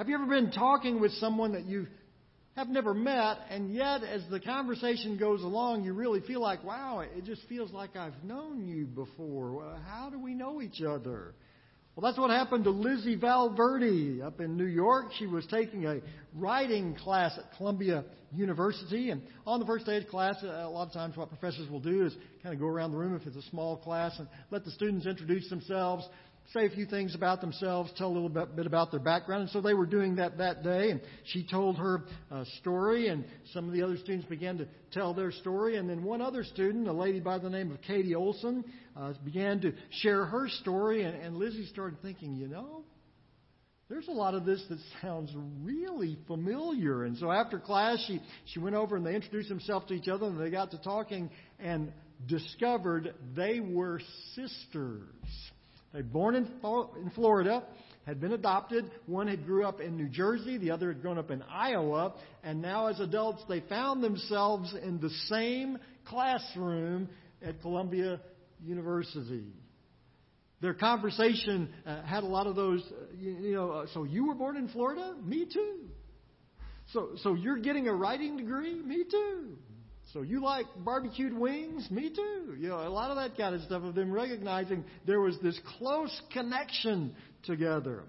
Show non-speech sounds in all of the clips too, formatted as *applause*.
Have you ever been talking with someone that you have never met, and yet as the conversation goes along, you really feel like, wow, it just feels like I've known you before. How do we know each other? Well, that's what happened to Lizzie Valverde up in New York. She was taking a writing class at Columbia University, and on the first day of class, a lot of times what professors will do is kind of go around the room if it's a small class and let the students introduce themselves, say a few things about themselves, tell a little bit, bit about their background. And so they were doing that that day. And she told her uh, story, and some of the other students began to tell their story. And then one other student, a lady by the name of Katie Olson, uh, began to share her story. And, and Lizzie started thinking, you know, there's a lot of this that sounds really familiar. And so after class, she, she went over and they introduced themselves to each other and they got to talking and discovered they were sisters. They born in, in Florida, had been adopted. One had grew up in New Jersey, the other had grown up in Iowa, and now as adults they found themselves in the same classroom at Columbia University. Their conversation uh, had a lot of those, uh, you, you know, uh, so you were born in Florida? Me too. So, so you're getting a writing degree? Me too. So you like barbecued wings? Me too. You know, a lot of that kind of stuff of them recognizing there was this close connection together.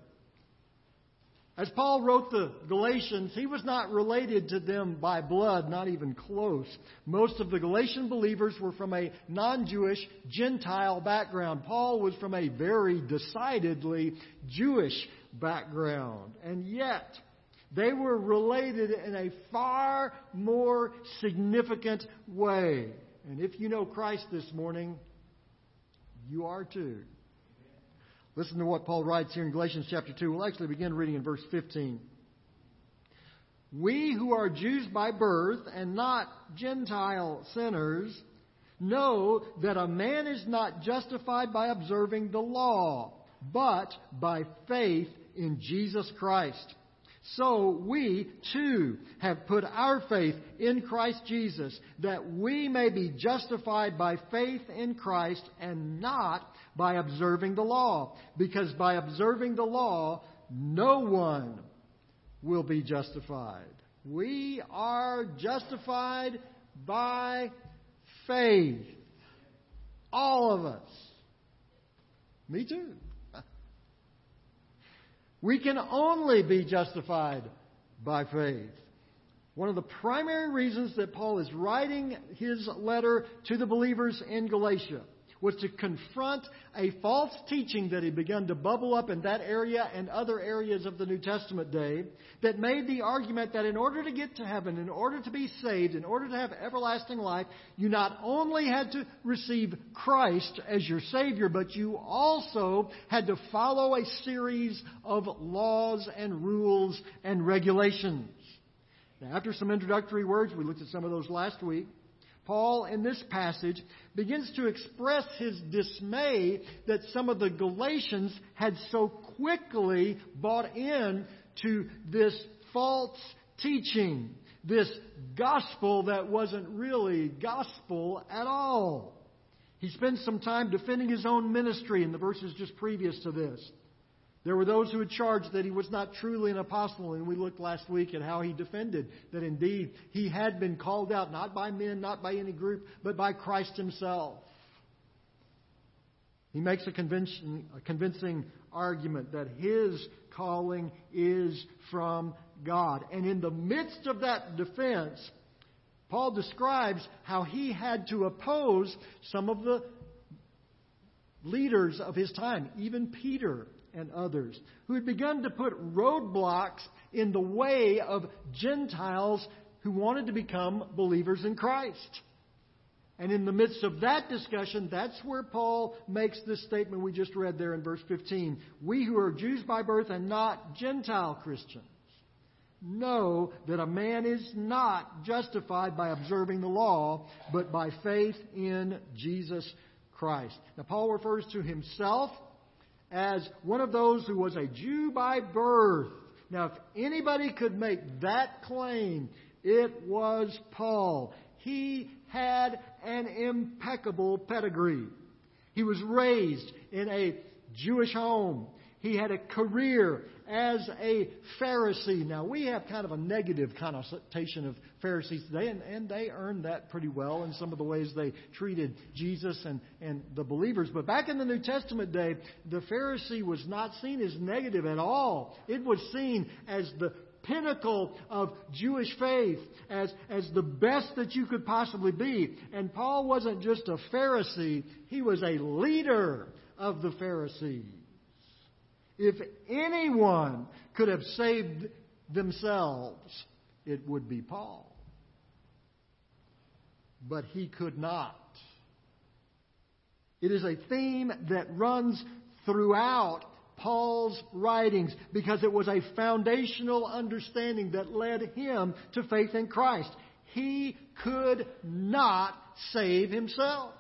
As Paul wrote the Galatians, he was not related to them by blood, not even close. Most of the Galatian believers were from a non Jewish, Gentile background. Paul was from a very decidedly Jewish background. And yet, they were related in a far more significant way. And if you know Christ this morning, you are too. Listen to what Paul writes here in Galatians chapter 2. We'll actually begin reading in verse 15. We who are Jews by birth and not Gentile sinners know that a man is not justified by observing the law, but by faith in Jesus Christ. So we too have put our faith in Christ Jesus that we may be justified by faith in Christ and not by observing the law. Because by observing the law, no one will be justified. We are justified by faith. All of us. Me too. We can only be justified by faith. One of the primary reasons that Paul is writing his letter to the believers in Galatia was to confront a false teaching that had begun to bubble up in that area and other areas of the New Testament day that made the argument that in order to get to heaven, in order to be saved, in order to have everlasting life, you not only had to receive Christ as your Savior, but you also had to follow a series of laws and rules and regulations. Now, after some introductory words, we looked at some of those last week. Paul, in this passage, begins to express his dismay that some of the Galatians had so quickly bought in to this false teaching, this gospel that wasn't really gospel at all. He spends some time defending his own ministry in the verses just previous to this. There were those who had charged that he was not truly an apostle, and we looked last week at how he defended that indeed he had been called out not by men, not by any group, but by Christ himself. He makes a convincing, a convincing argument that his calling is from God. And in the midst of that defense, Paul describes how he had to oppose some of the leaders of his time, even Peter and others, who had begun to put roadblocks in the way of Gentiles who wanted to become believers in Christ. And in the midst of that discussion, that's where Paul makes this statement we just read there in verse 15. We who are Jews by birth and not Gentile Christians know that a man is not justified by observing the law, but by faith in Jesus Christ. Now, Paul refers to himself as one of those who was a Jew by birth. Now, if anybody could make that claim, it was Paul. He had an impeccable pedigree. He was raised in a Jewish home. He had a career as a Pharisee. Now, we have kind of a negative connotation of Pharisees today, and, and they earned that pretty well in some of the ways they treated Jesus and, and the believers. But back in the New Testament day, the Pharisee was not seen as negative at all. It was seen as the pinnacle of Jewish faith, as, as the best that you could possibly be. And Paul wasn't just a Pharisee, he was a leader of the Pharisees. If anyone could have saved themselves, it would be Paul. But he could not. It is a theme that runs throughout Paul's writings because it was a foundational understanding that led him to faith in Christ. He could not save himself.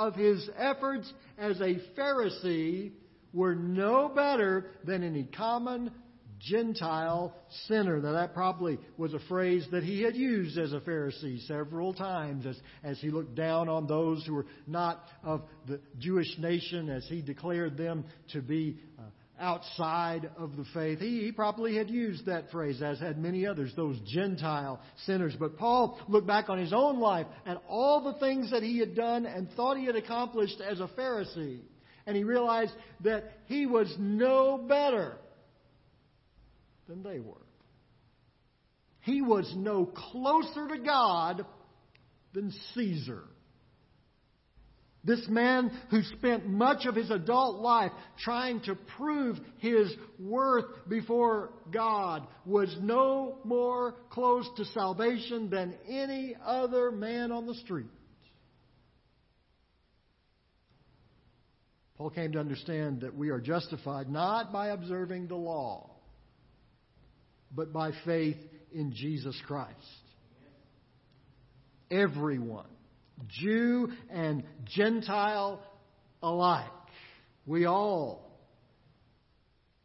Of his efforts as a Pharisee were no better than any common Gentile sinner. Now, that probably was a phrase that he had used as a Pharisee several times as, as he looked down on those who were not of the Jewish nation, as he declared them to be uh, outside of the faith. He, he probably had used that phrase, as had many others, those Gentile sinners. But Paul looked back on his own life and all the things that he had done and thought he had accomplished as a Pharisee. And he realized that he was no better than they were. He was no closer to God than Caesar. This man who spent much of his adult life trying to prove his worth before God was no more close to salvation than any other man on the street. Paul came to understand that we are justified not by observing the law, but by faith in Jesus Christ. Everyone Jew and Gentile alike. We all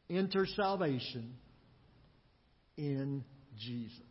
enter salvation in Jesus.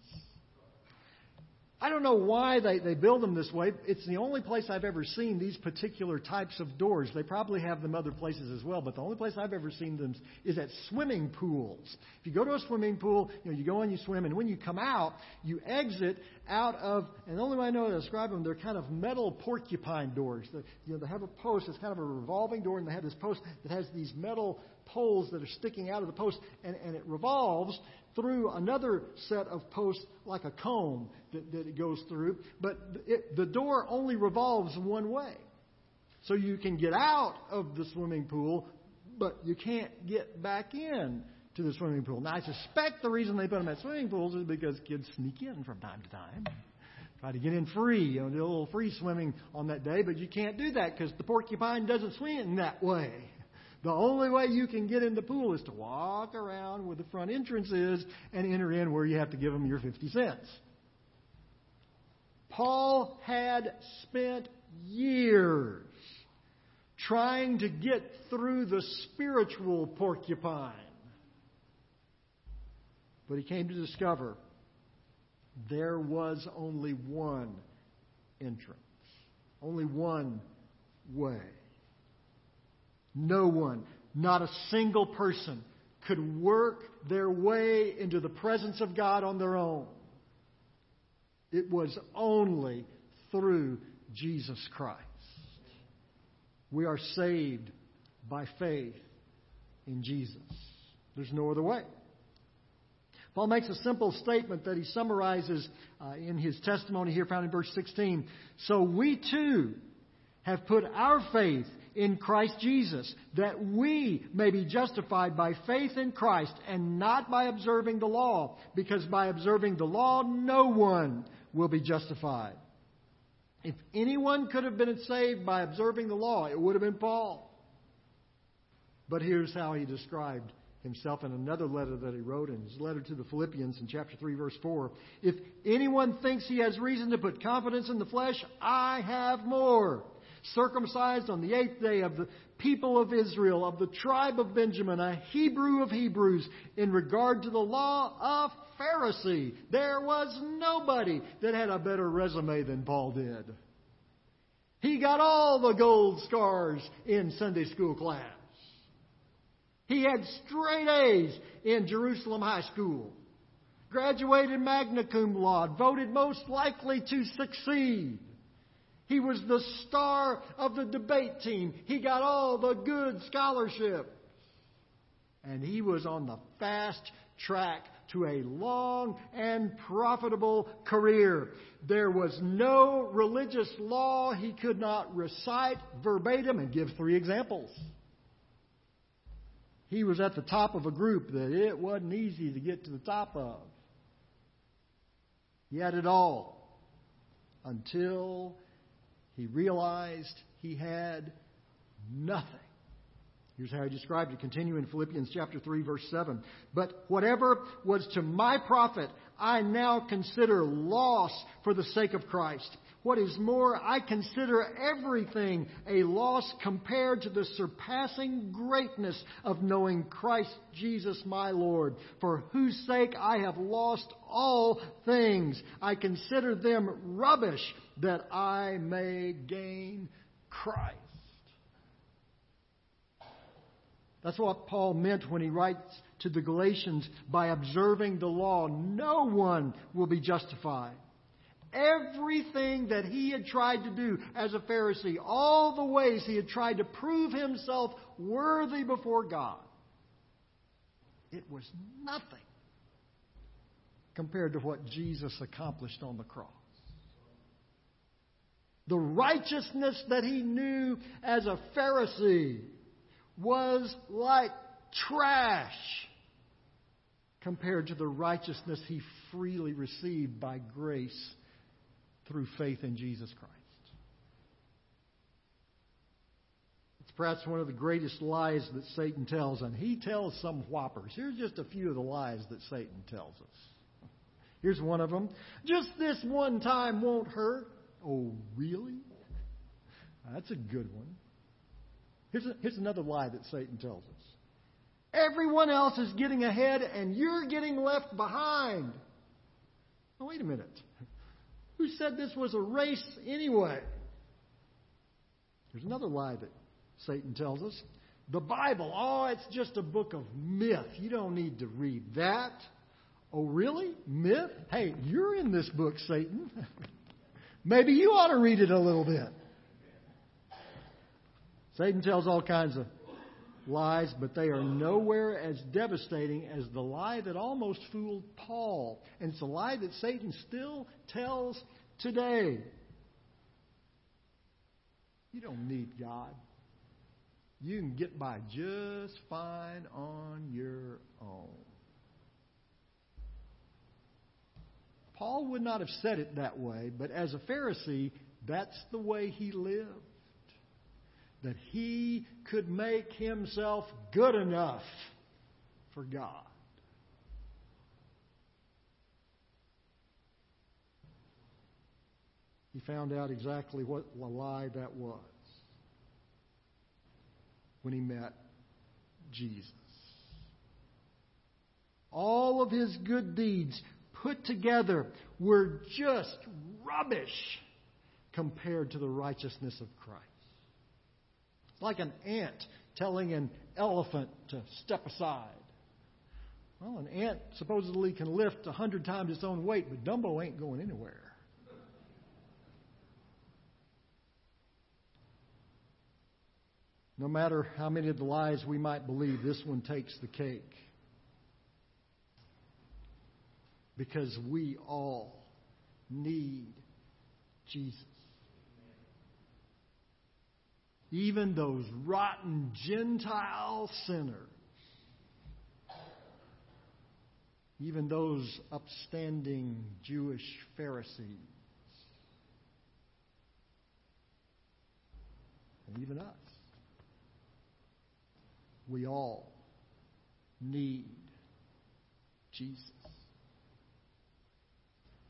I don't know why they, they build them this way. It's the only place I've ever seen these particular types of doors. They probably have them other places as well, but the only place I've ever seen them is at swimming pools. If you go to a swimming pool, you know, you go in, you swim, and when you come out, you exit out of, and the only way I know to describe them, they're kind of metal porcupine doors. The, you know, they have a post, it's kind of a revolving door, and they have this post that has these metal poles that are sticking out of the post, and, and it revolves, through another set of posts like a comb that, that it goes through, but it, the door only revolves one way. So you can get out of the swimming pool, but you can't get back in to the swimming pool. Now, I suspect the reason they put them at swimming pools is because kids sneak in from time to time. Try to get in free, you know, do a little free swimming on that day, but you can't do that because the porcupine doesn't swim that way. The only way you can get in the pool is to walk around where the front entrance is and enter in where you have to give them your 50 cents. Paul had spent years trying to get through the spiritual porcupine. But he came to discover there was only one entrance, only one way. No one, not a single person, could work their way into the presence of God on their own. It was only through Jesus Christ. We are saved by faith in Jesus. There's no other way. Paul makes a simple statement that he summarizes uh, in his testimony here found in verse 16. So we too have put our faith in Christ Jesus, that we may be justified by faith in Christ and not by observing the law, because by observing the law, no one will be justified. If anyone could have been saved by observing the law, it would have been Paul. But here's how he described himself in another letter that he wrote in his letter to the Philippians in chapter 3 verse 4. If anyone thinks he has reason to put confidence in the flesh, I have more circumcised on the eighth day of the people of Israel, of the tribe of Benjamin, a Hebrew of Hebrews, in regard to the law of Pharisee. There was nobody that had a better resume than Paul did. He got all the gold stars in Sunday school class. He had straight A's in Jerusalem High School. Graduated magna cum laude, voted most likely to succeed. He was the star of the debate team. He got all the good scholarship. And he was on the fast track to a long and profitable career. There was no religious law he could not recite verbatim and give three examples. He was at the top of a group that it wasn't easy to get to the top of. He had it all until he realized he had nothing. Here's how he described it. Continue in Philippians chapter 3 verse 7. But whatever was to my profit, I now consider loss for the sake of Christ. What is more, I consider everything a loss compared to the surpassing greatness of knowing Christ Jesus my Lord, for whose sake I have lost all things. I consider them rubbish that I may gain Christ. That's what Paul meant when he writes to the Galatians by observing the law, no one will be justified. Everything that he had tried to do as a Pharisee, all the ways he had tried to prove himself worthy before God, it was nothing compared to what Jesus accomplished on the cross. The righteousness that he knew as a Pharisee was like trash compared to the righteousness he freely received by grace through faith in Jesus Christ. It's perhaps one of the greatest lies that Satan tells, and he tells some whoppers. Here's just a few of the lies that Satan tells us. Here's one of them. Just this one time won't hurt. Oh, really? That's a good one. Here's, a, here's another lie that Satan tells us. Everyone else is getting ahead and you're getting left behind. Oh, wait a minute. Who said this was a race anyway? There's another lie that Satan tells us. The Bible, oh, it's just a book of myth. You don't need to read that. Oh, really? Myth? Hey, you're in this book, Satan. *laughs* Maybe you ought to read it a little bit. Satan tells all kinds of lies, but they are nowhere as devastating as the lie that almost fooled Paul. And it's a lie that Satan still tells today. You don't need God. You can get by just fine on your own. Paul would not have said it that way, but as a Pharisee, that's the way he lived that he could make himself good enough for God. He found out exactly what a lie that was when he met Jesus. All of his good deeds put together were just rubbish compared to the righteousness of Christ like an ant telling an elephant to step aside. Well, an ant supposedly can lift a hundred times its own weight, but Dumbo ain't going anywhere. No matter how many of the lies we might believe, this one takes the cake. Because we all need Jesus. Even those rotten Gentile sinners, even those upstanding Jewish Pharisees, and even us. We all need Jesus.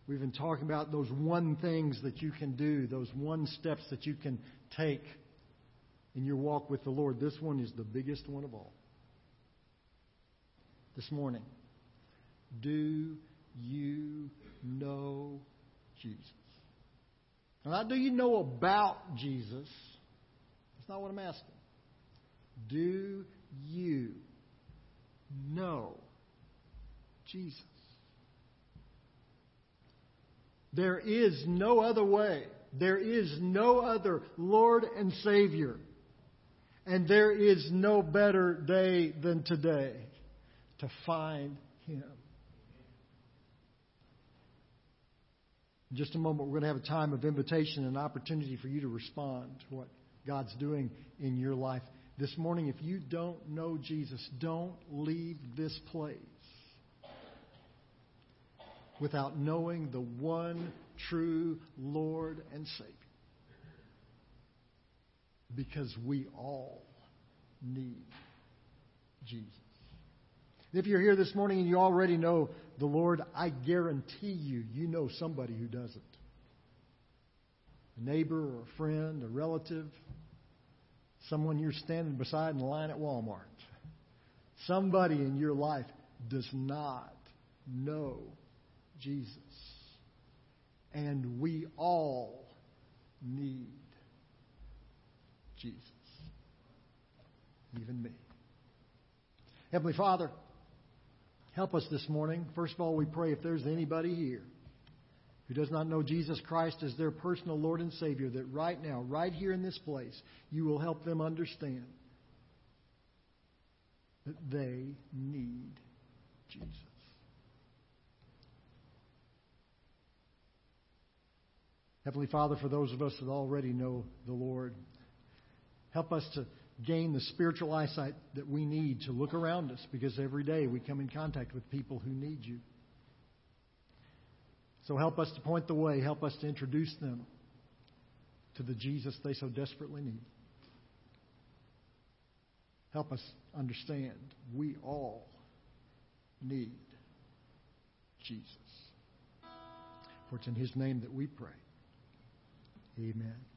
We've been talking about those one things that you can do, those one steps that you can take in your walk with the Lord, this one is the biggest one of all. This morning, do you know Jesus? Now, do you know about Jesus? That's not what I'm asking. Do you know Jesus. There is no other way. There is no other Lord and Savior. And there is no better day than today to find Him. In just a moment, we're going to have a time of invitation and opportunity for you to respond to what God's doing in your life. This morning, if you don't know Jesus, don't leave this place without knowing the one true Lord and Savior. Because we all need Jesus. If you're here this morning and you already know the Lord, I guarantee you, you know somebody who doesn't. A neighbor or a friend, a relative, someone you're standing beside in the line at Walmart. Somebody in your life does not know Jesus. And we all need Jesus. Even me. Heavenly Father, help us this morning. First of all, we pray if there's anybody here who does not know Jesus Christ as their personal Lord and Savior, that right now, right here in this place, you will help them understand that they need Jesus. Heavenly Father, for those of us that already know the Lord, help us to gain the spiritual eyesight that we need to look around us because every day we come in contact with people who need you. So help us to point the way, help us to introduce them to the Jesus they so desperately need. Help us understand we all need Jesus. For it's in His name that we pray. Amen.